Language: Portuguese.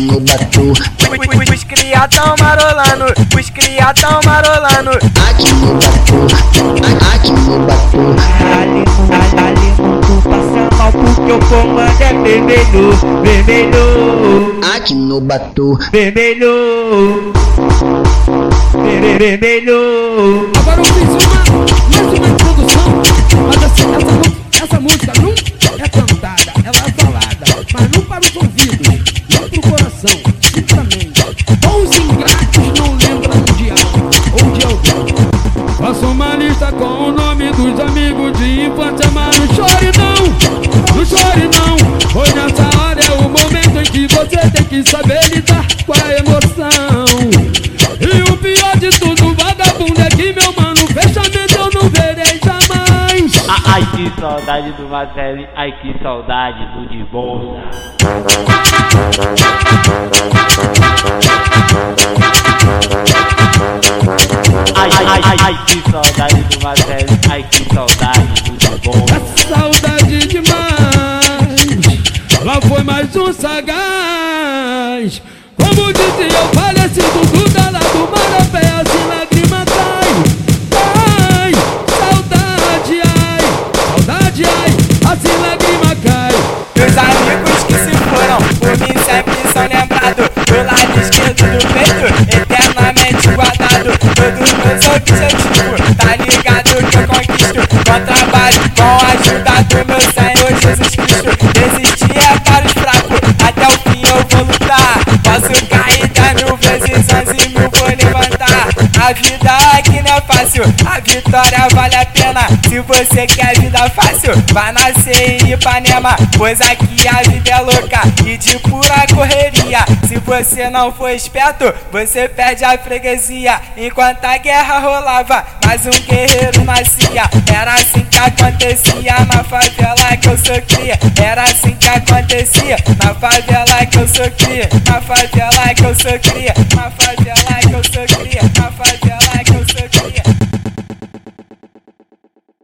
batu. Os cria tão marolando, os cria tão marolando. Aqui no batu, aqui no batu. Ali, ali, tu passa mal porque o comando é vermelho, vermelho, Aqui no batu. vermelho, Ver- vermelho. Agora eu fiz uma, mais uma introdução, mas essa, essa, essa música não não chore não, não chore não, pois nessa hora é o momento em que você tem que saber lidar com a emoção. E o pior de tudo, vagabundo, é que meu mano, fechamento eu não verei jamais. Ai que saudade do Marcelo, ai que saudade do de. Do Marcelo, ai que saudade do bolsa. Saudade demais. Lá foi mais um sagaz. Como dizia o falecido Duda lá do Marapé, assim lágrima cai. Cai, saudade, ai, saudade, ai, assim lágrima cai. Meus amigos que se foram, por mim sempre são lembrados. Do lado esquerdo do peito, eternamente guardado. Todos meus objetivos, tá ligado que eu conquisto. Com trabalho, com a ajuda do meu A vida aqui não é fácil, a vitória vale a pena. Se você quer vida fácil, vai nascer em Ipanema. Pois aqui a vida é louca e de pura correria. Se você não for esperto, você perde a freguesia. Enquanto a guerra rolava, mais um guerreiro nascia. Era assim que acontecia na favela que eu sou cria. Era assim que acontecia na favela que eu sou cria. Na favela que eu sou cria. Na favela que eu sou cria.